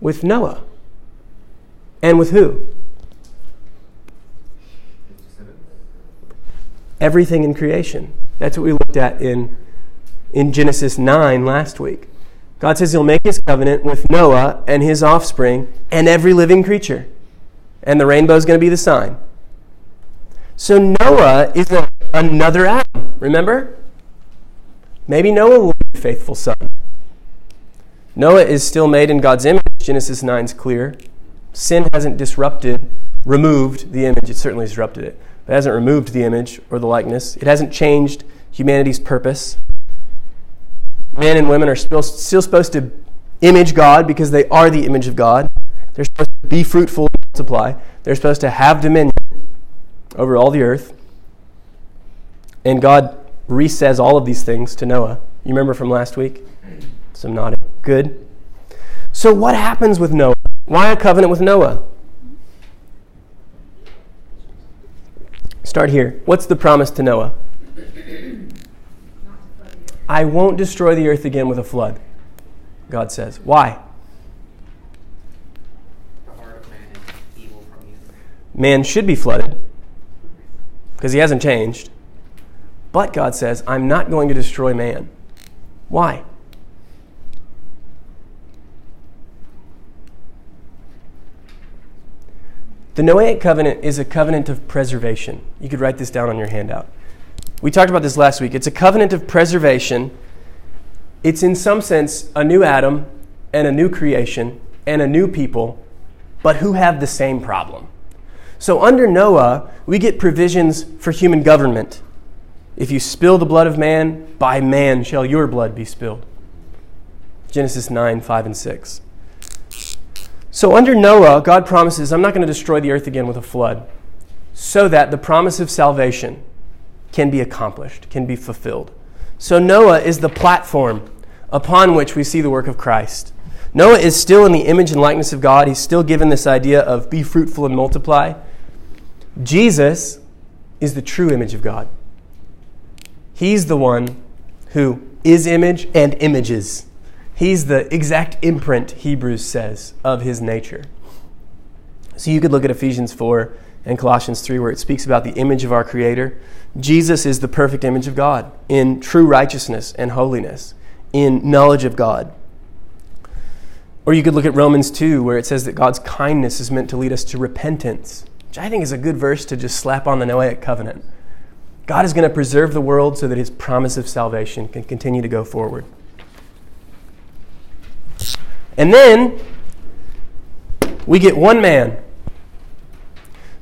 with Noah. And with who? Everything in creation. That's what we looked at in, in Genesis 9 last week. God says he'll make his covenant with Noah and his offspring and every living creature. And the rainbow is going to be the sign. So Noah is a, another Adam, remember? Maybe Noah will be a faithful son. Noah is still made in God's image. Genesis 9 is clear. Sin hasn't disrupted, removed the image. It certainly disrupted it. But it hasn't removed the image or the likeness. It hasn't changed humanity's purpose. Men and women are still, still supposed to image God because they are the image of God. They're supposed to be fruitful and multiply. They're supposed to have dominion over all the earth. And God resays all of these things to Noah. You remember from last week? Some nodding. Good. So, what happens with Noah? Why a covenant with Noah? Start here. What's the promise to Noah? I won't destroy the earth again with a flood, God says. Why? Man should be flooded because he hasn't changed. But God says, I'm not going to destroy man. Why? The Noahic covenant is a covenant of preservation. You could write this down on your handout. We talked about this last week. It's a covenant of preservation. It's, in some sense, a new Adam and a new creation and a new people, but who have the same problem. So, under Noah, we get provisions for human government. If you spill the blood of man, by man shall your blood be spilled. Genesis 9, 5, and 6. So, under Noah, God promises, I'm not going to destroy the earth again with a flood, so that the promise of salvation can be accomplished, can be fulfilled. So, Noah is the platform upon which we see the work of Christ. Noah is still in the image and likeness of God. He's still given this idea of be fruitful and multiply. Jesus is the true image of God. He's the one who is image and images. He's the exact imprint, Hebrews says, of his nature. So you could look at Ephesians 4 and Colossians 3, where it speaks about the image of our Creator. Jesus is the perfect image of God in true righteousness and holiness, in knowledge of God. Or you could look at Romans 2, where it says that God's kindness is meant to lead us to repentance, which I think is a good verse to just slap on the Noahic covenant. God is going to preserve the world so that his promise of salvation can continue to go forward. And then we get one man.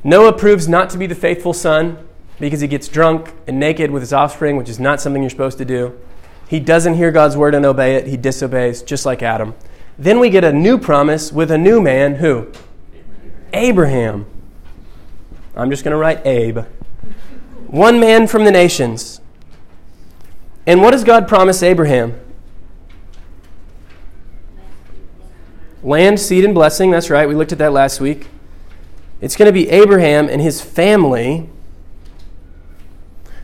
Noah proves not to be the faithful son because he gets drunk and naked with his offspring, which is not something you're supposed to do. He doesn't hear God's word and obey it, he disobeys, just like Adam. Then we get a new promise with a new man who? Abraham. I'm just going to write Abe. One man from the nations. And what does God promise Abraham? Land, seed, and blessing. That's right. We looked at that last week. It's going to be Abraham and his family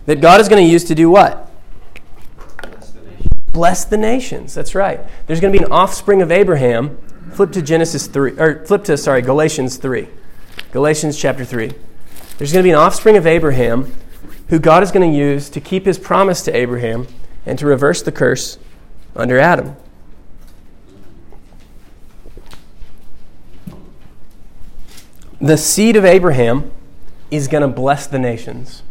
that God is going to use to do what? Bless the nations. That's right. There's going to be an offspring of Abraham. Flip to Genesis 3, or flip to, sorry, Galatians 3. Galatians chapter 3. There's going to be an offspring of Abraham who God is going to use to keep his promise to Abraham and to reverse the curse under Adam. The seed of Abraham is going to bless the nations.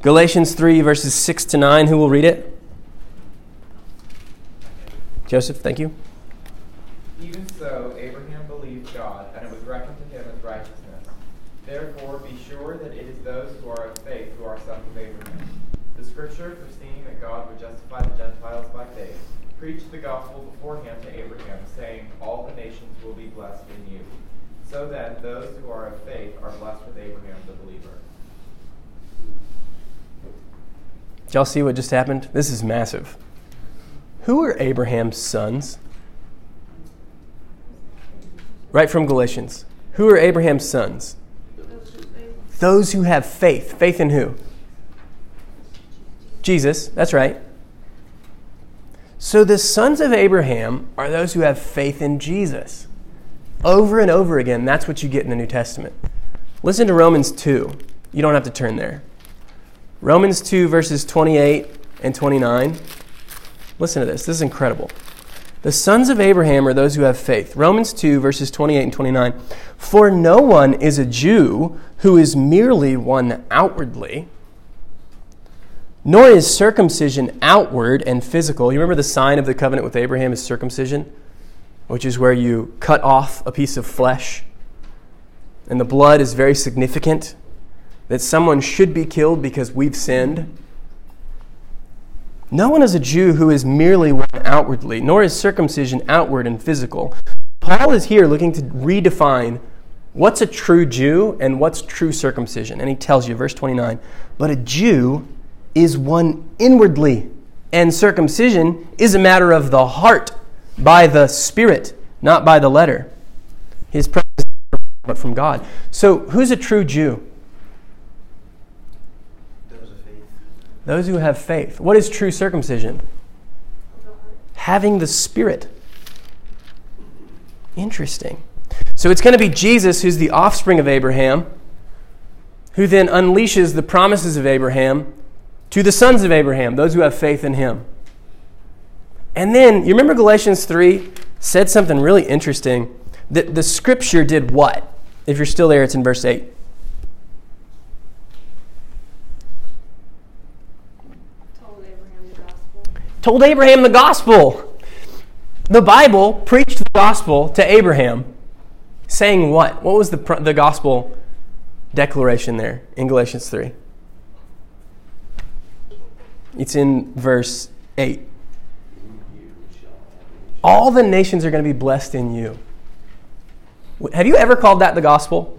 Galatians 3, verses 6 to 9. Who will read it? Joseph, thank you. Even so, Abraham believed God, and it was reckoned to him as righteousness. Therefore, be sure that it is those who are of faith who are sons of Abraham. The scripture, foreseeing that God would justify the Gentiles by faith, preached the gospel beforehand to Abraham, saying, All the nations will be blessed in you. So then, those who are of faith are blessed with Abraham the believer. Did y'all see what just happened? This is massive. Who are Abraham's sons? Right from Galatians. Who are Abraham's sons? Those who have faith. Faith in who? Jesus. That's right. So the sons of Abraham are those who have faith in Jesus. Over and over again, that's what you get in the New Testament. Listen to Romans 2. You don't have to turn there. Romans 2, verses 28 and 29. Listen to this. This is incredible. The sons of Abraham are those who have faith. Romans 2, verses 28 and 29. For no one is a Jew who is merely one outwardly, nor is circumcision outward and physical. You remember the sign of the covenant with Abraham is circumcision, which is where you cut off a piece of flesh. And the blood is very significant that someone should be killed because we've sinned. No one is a Jew who is merely one outwardly, nor is circumcision outward and physical. Paul is here looking to redefine what's a true Jew and what's true circumcision. And he tells you, verse 29, but a Jew is one inwardly, and circumcision is a matter of the heart by the Spirit, not by the letter. His presence but from God. So, who's a true Jew? Those who have faith. What is true circumcision? Having the Spirit. Interesting. So it's going to be Jesus who's the offspring of Abraham, who then unleashes the promises of Abraham to the sons of Abraham, those who have faith in him. And then, you remember Galatians 3 said something really interesting that the scripture did what? If you're still there, it's in verse 8. told Abraham the gospel. The Bible preached the gospel to Abraham, saying what? What was the, the gospel declaration there in Galatians 3? It's in verse 8. All the nations are going to be blessed in you. Have you ever called that the gospel?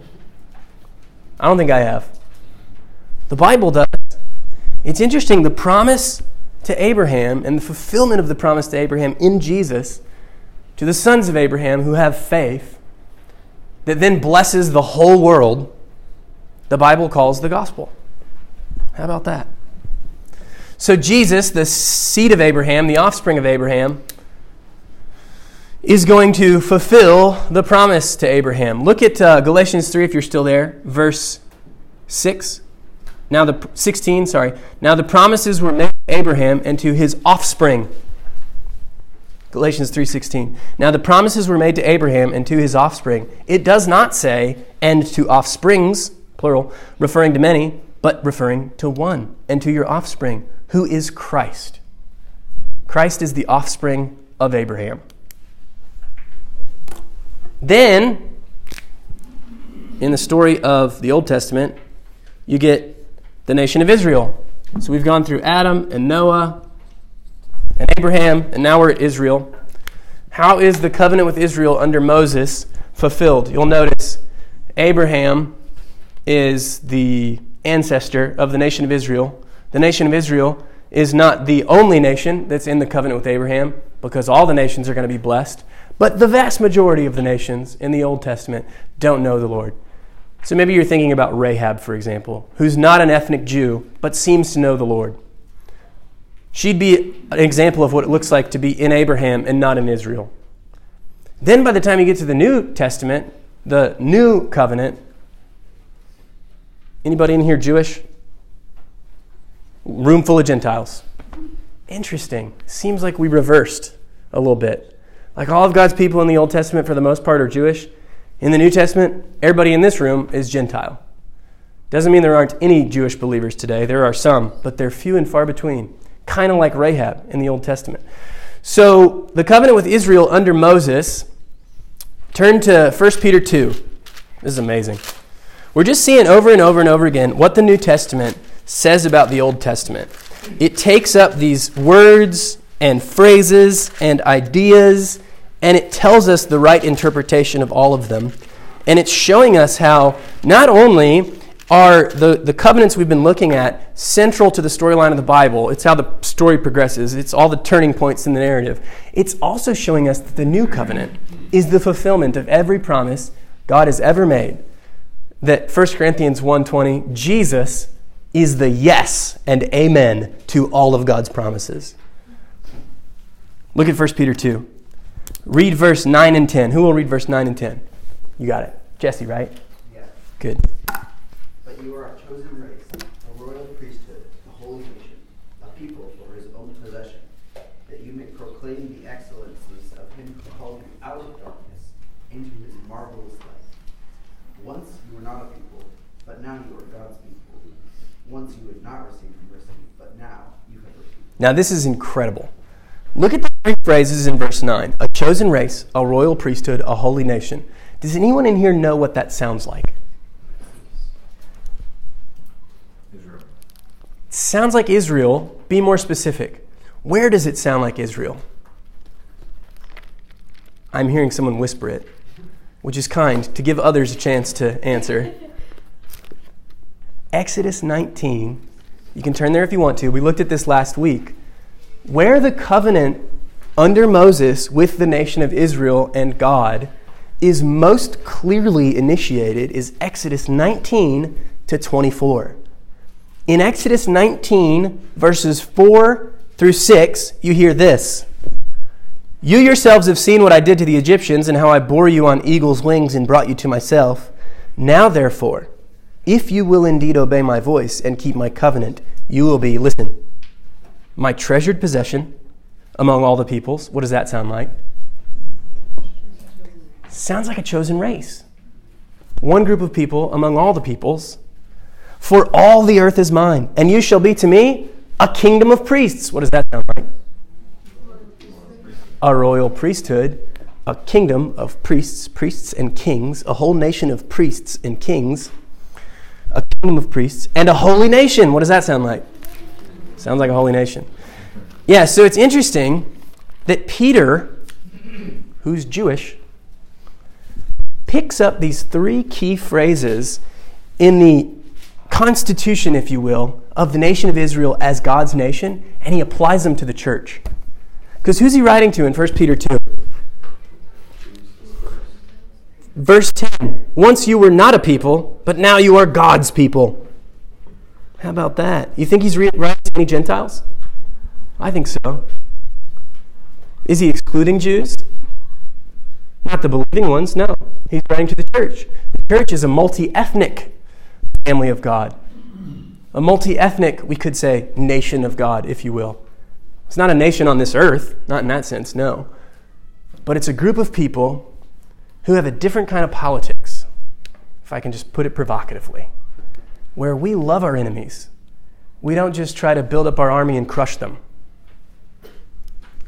I don't think I have. The Bible does. It's interesting. The promise to Abraham and the fulfillment of the promise to Abraham in Jesus to the sons of Abraham who have faith that then blesses the whole world, the Bible calls the gospel. How about that? So, Jesus, the seed of Abraham, the offspring of Abraham, is going to fulfill the promise to Abraham. Look at uh, Galatians 3 if you're still there, verse 6. Now the 16, sorry. Now the promises were made to Abraham and to his offspring. Galatians 3:16. Now the promises were made to Abraham and to his offspring. It does not say and to offsprings, plural, referring to many, but referring to one, and to your offspring, who is Christ. Christ is the offspring of Abraham. Then in the story of the Old Testament, you get the nation of Israel. So we've gone through Adam and Noah and Abraham, and now we're at Israel. How is the covenant with Israel under Moses fulfilled? You'll notice Abraham is the ancestor of the nation of Israel. The nation of Israel is not the only nation that's in the covenant with Abraham because all the nations are going to be blessed, but the vast majority of the nations in the Old Testament don't know the Lord. So maybe you're thinking about Rahab, for example, who's not an ethnic Jew, but seems to know the Lord. She'd be an example of what it looks like to be in Abraham and not in Israel. Then by the time you get to the New Testament, the new covenant, anybody in here Jewish? Room full of Gentiles. Interesting. Seems like we reversed a little bit. Like all of God's people in the Old Testament, for the most part, are Jewish. In the New Testament, everybody in this room is Gentile. Doesn't mean there aren't any Jewish believers today. There are some, but they're few and far between, kind of like Rahab in the Old Testament. So, the covenant with Israel under Moses, turn to 1 Peter 2. This is amazing. We're just seeing over and over and over again what the New Testament says about the Old Testament. It takes up these words and phrases and ideas and it tells us the right interpretation of all of them. And it's showing us how not only are the, the covenants we've been looking at central to the storyline of the Bible, it's how the story progresses, it's all the turning points in the narrative. It's also showing us that the new covenant is the fulfillment of every promise God has ever made. That 1 Corinthians 1:20, Jesus is the yes and amen to all of God's promises. Look at 1 Peter 2. Read verse 9 and 10. Who will read verse 9 and 10? You got it. Jesse, right? Yeah. Good. You are a chosen race, a royal priesthood, a holy nation, a people for his own possession, that you may proclaim the excellencies of him who called you out of darkness into his marvelous light. Once you were not a people, but now you are God's people. Once you had not received mercy, but now you have received. Now, this is incredible. Look at the three phrases in verse 9 a chosen race, a royal priesthood, a holy nation. Does anyone in here know what that sounds like? Israel. It sounds like Israel. Be more specific. Where does it sound like Israel? I'm hearing someone whisper it, which is kind to give others a chance to answer. <laughs> Exodus 19. You can turn there if you want to. We looked at this last week. Where the covenant under Moses with the nation of Israel and God is most clearly initiated is Exodus 19 to 24. In Exodus 19, verses 4 through 6, you hear this You yourselves have seen what I did to the Egyptians and how I bore you on eagle's wings and brought you to myself. Now, therefore, if you will indeed obey my voice and keep my covenant, you will be, listen, my treasured possession among all the peoples. What does that sound like? Sounds like a chosen race. One group of people among all the peoples. For all the earth is mine, and you shall be to me a kingdom of priests. What does that sound like? A royal priesthood, a kingdom of priests, priests and kings, a whole nation of priests and kings, a kingdom of priests, and a holy nation. What does that sound like? Sounds like a holy nation. Yeah, so it's interesting that Peter, who's Jewish, picks up these three key phrases in the constitution, if you will, of the nation of Israel as God's nation, and he applies them to the church. Because who's he writing to in 1 Peter 2? Verse 10 Once you were not a people, but now you are God's people. How about that? You think he's writing to any Gentiles? I think so. Is he excluding Jews? Not the believing ones, no. He's writing to the church. The church is a multi ethnic family of God. A multi ethnic, we could say, nation of God, if you will. It's not a nation on this earth, not in that sense, no. But it's a group of people who have a different kind of politics, if I can just put it provocatively, where we love our enemies. We don't just try to build up our army and crush them.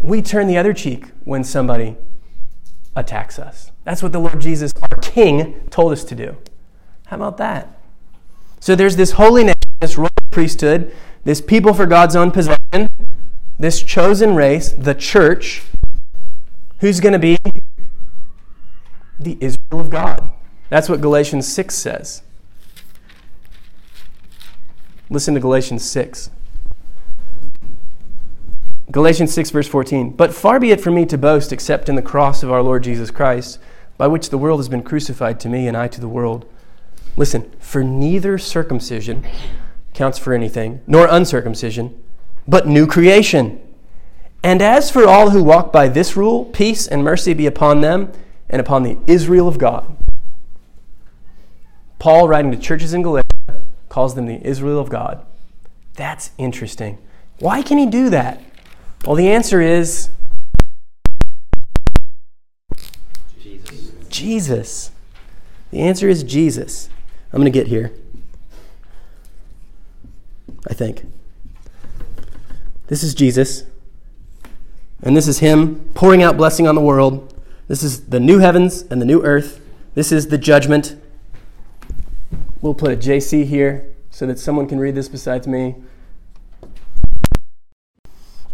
We turn the other cheek when somebody attacks us. That's what the Lord Jesus, our King, told us to do. How about that? So there's this nation, this royal priesthood, this people for God's own possession, this chosen race, the church, who's going to be the Israel of God. That's what Galatians 6 says. Listen to Galatians 6. Galatians 6, verse 14. But far be it from me to boast except in the cross of our Lord Jesus Christ, by which the world has been crucified to me and I to the world. Listen, for neither circumcision counts for anything, nor uncircumcision, but new creation. And as for all who walk by this rule, peace and mercy be upon them and upon the Israel of God. Paul, writing to churches in Galatia, calls them the Israel of God. That's interesting. Why can he do that? Well, the answer is Jesus. Jesus. The answer is Jesus. I'm going to get here. I think. This is Jesus. And this is Him pouring out blessing on the world. This is the new heavens and the new earth. This is the judgment. We'll put a JC here so that someone can read this besides me.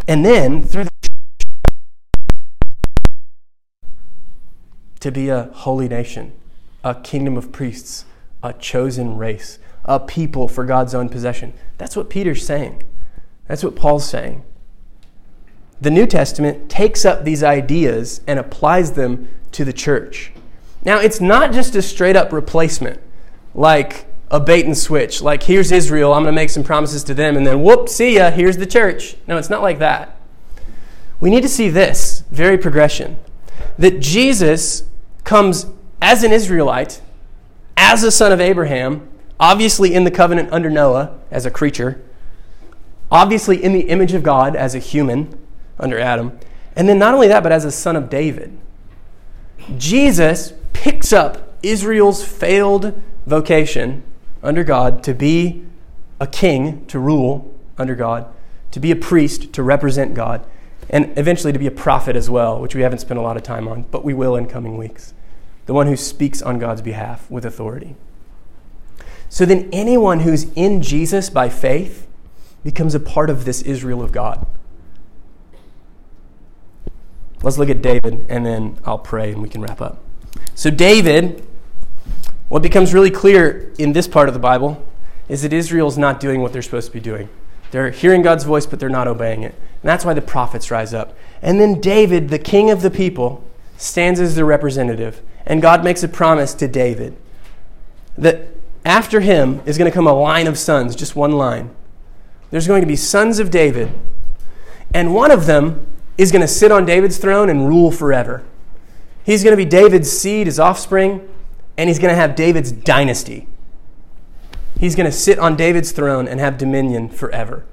And then, through the to be a holy nation, a kingdom of priests, a chosen race, a people for God's own possession. That's what Peter's saying. That's what Paul's saying. The New Testament takes up these ideas and applies them to the church. Now, it's not just a straight up replacement, like a bait and switch, like here's Israel, I'm going to make some promises to them, and then whoop, see ya, here's the church. No, it's not like that. We need to see this very progression that Jesus comes as an Israelite, as a son of Abraham, obviously in the covenant under Noah as a creature, obviously in the image of God as a human under Adam, and then not only that, but as a son of David. Jesus picks up Israel's failed vocation under God to be a king, to rule under God, to be a priest, to represent God, and eventually to be a prophet as well, which we haven't spent a lot of time on, but we will in coming weeks. The one who speaks on God's behalf with authority. So then, anyone who's in Jesus by faith becomes a part of this Israel of God. Let's look at David, and then I'll pray and we can wrap up. So, David, what becomes really clear in this part of the Bible is that Israel's not doing what they're supposed to be doing. They're hearing God's voice, but they're not obeying it. And that's why the prophets rise up. And then David, the king of the people, stands as the representative. And God makes a promise to David that after him is going to come a line of sons, just one line. There's going to be sons of David. And one of them is going to sit on David's throne and rule forever. He's going to be David's seed, his offspring, and he's going to have David's dynasty. He's going to sit on David's throne and have dominion forever.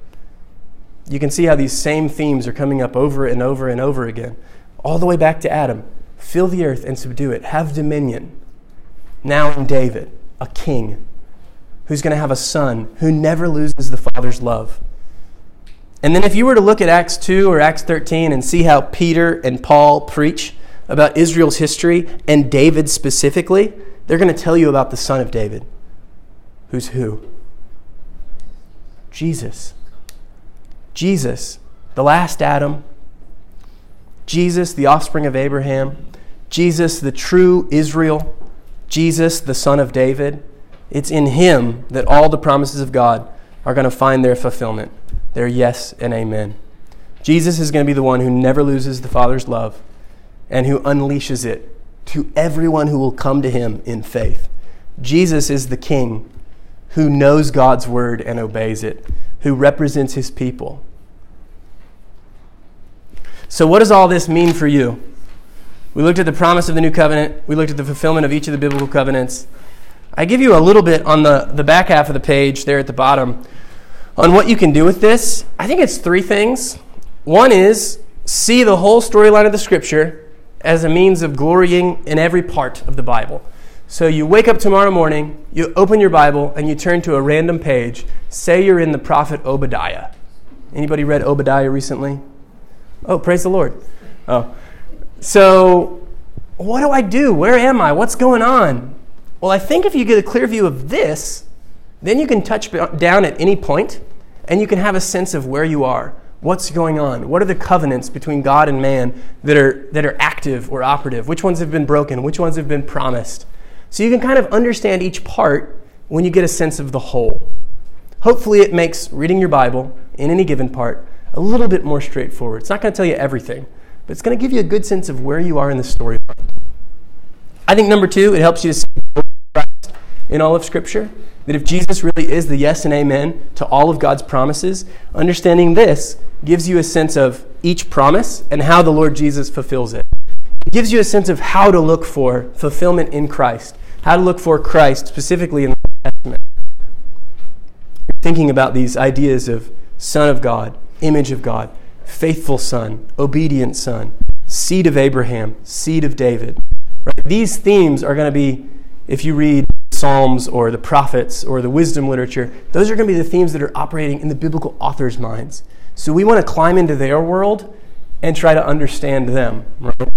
You can see how these same themes are coming up over and over and over again, all the way back to Adam. Fill the earth and subdue it, have dominion. Now in David, a king who's going to have a son who never loses the father's love. And then if you were to look at Acts 2 or Acts 13 and see how Peter and Paul preach about Israel's history and David specifically, they're going to tell you about the son of David. Who's who? Jesus. Jesus, the last Adam. Jesus, the offspring of Abraham. Jesus, the true Israel. Jesus, the son of David. It's in him that all the promises of God are going to find their fulfillment their yes and amen. Jesus is going to be the one who never loses the Father's love and who unleashes it to everyone who will come to him in faith. Jesus is the King who knows God's word and obeys it, who represents his people. So, what does all this mean for you? We looked at the promise of the new covenant, we looked at the fulfillment of each of the biblical covenants. I give you a little bit on the, the back half of the page there at the bottom on what you can do with this, I think it's three things. One is see the whole storyline of the scripture as a means of glorying in every part of the Bible. So you wake up tomorrow morning, you open your Bible, and you turn to a random page. Say you're in the prophet Obadiah. Anybody read Obadiah recently? Oh, praise the Lord. Oh. So, what do I do? Where am I? What's going on? Well, I think if you get a clear view of this, then you can touch down at any point and you can have a sense of where you are. What's going on? What are the covenants between God and man that are, that are active or operative? Which ones have been broken? Which ones have been promised? So you can kind of understand each part when you get a sense of the whole. Hopefully, it makes reading your Bible in any given part a little bit more straightforward. It's not going to tell you everything, but it's going to give you a good sense of where you are in the story. I think number two, it helps you to see Christ in all of Scripture. That if Jesus really is the yes and amen to all of God's promises, understanding this gives you a sense of each promise and how the Lord Jesus fulfills it. It gives you a sense of how to look for fulfillment in Christ, how to look for Christ specifically in the Old Testament. Thinking about these ideas of Son of God, image of God, faithful Son, obedient Son, seed of Abraham, seed of David. Right? These themes are going to be, if you read Psalms or the prophets or the wisdom literature, those are going to be the themes that are operating in the biblical authors' minds. So we want to climb into their world and try to understand them. Right?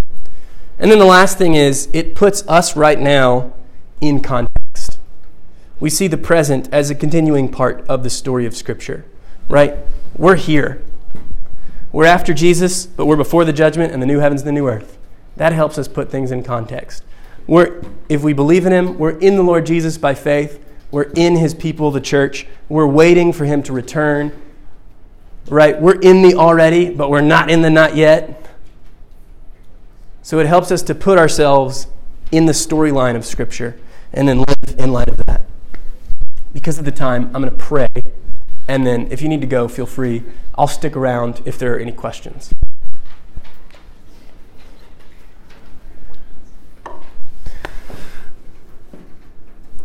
And then the last thing is it puts us right now in context. We see the present as a continuing part of the story of Scripture, right? We're here. We're after Jesus, but we're before the judgment and the new heavens and the new earth. That helps us put things in context. We're, if we believe in Him, we're in the Lord Jesus by faith. We're in His people, the church. We're waiting for Him to return. Right? We're in the already, but we're not in the not yet. So it helps us to put ourselves in the storyline of Scripture and then live in light of that. Because of the time, I'm going to pray. And then if you need to go, feel free. I'll stick around if there are any questions.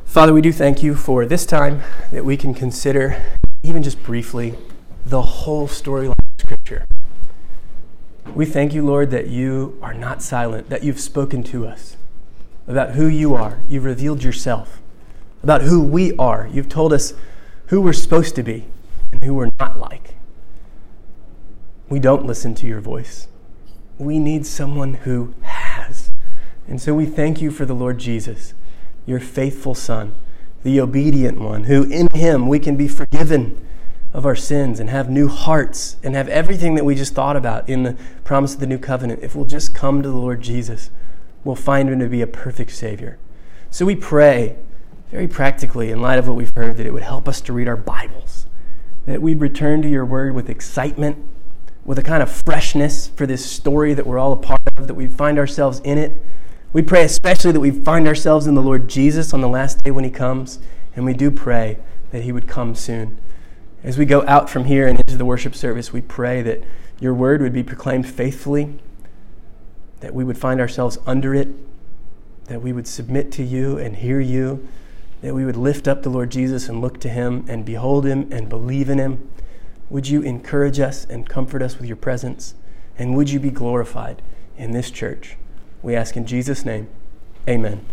Father, we do thank you for this time that we can consider, even just briefly, the whole storyline of Scripture. We thank you, Lord, that you are not silent, that you've spoken to us about who you are. You've revealed yourself, about who we are. You've told us who we're supposed to be and who we're not like. We don't listen to your voice. We need someone who has. And so we thank you for the Lord Jesus, your faithful Son, the obedient one, who in him we can be forgiven of our sins and have new hearts and have everything that we just thought about in the promise of the new covenant. If we'll just come to the Lord Jesus, we'll find him to be a perfect Savior. So we pray very practically, in light of what we've heard, that it would help us to read our Bibles, that we'd return to your word with excitement, with a kind of freshness for this story that we're all a part of, that we find ourselves in it. We pray especially that we find ourselves in the Lord Jesus on the last day when he comes, and we do pray that he would come soon. As we go out from here and into the worship service, we pray that your word would be proclaimed faithfully, that we would find ourselves under it, that we would submit to you and hear you, that we would lift up the Lord Jesus and look to him and behold him and believe in him. Would you encourage us and comfort us with your presence? And would you be glorified in this church? We ask in Jesus' name. Amen.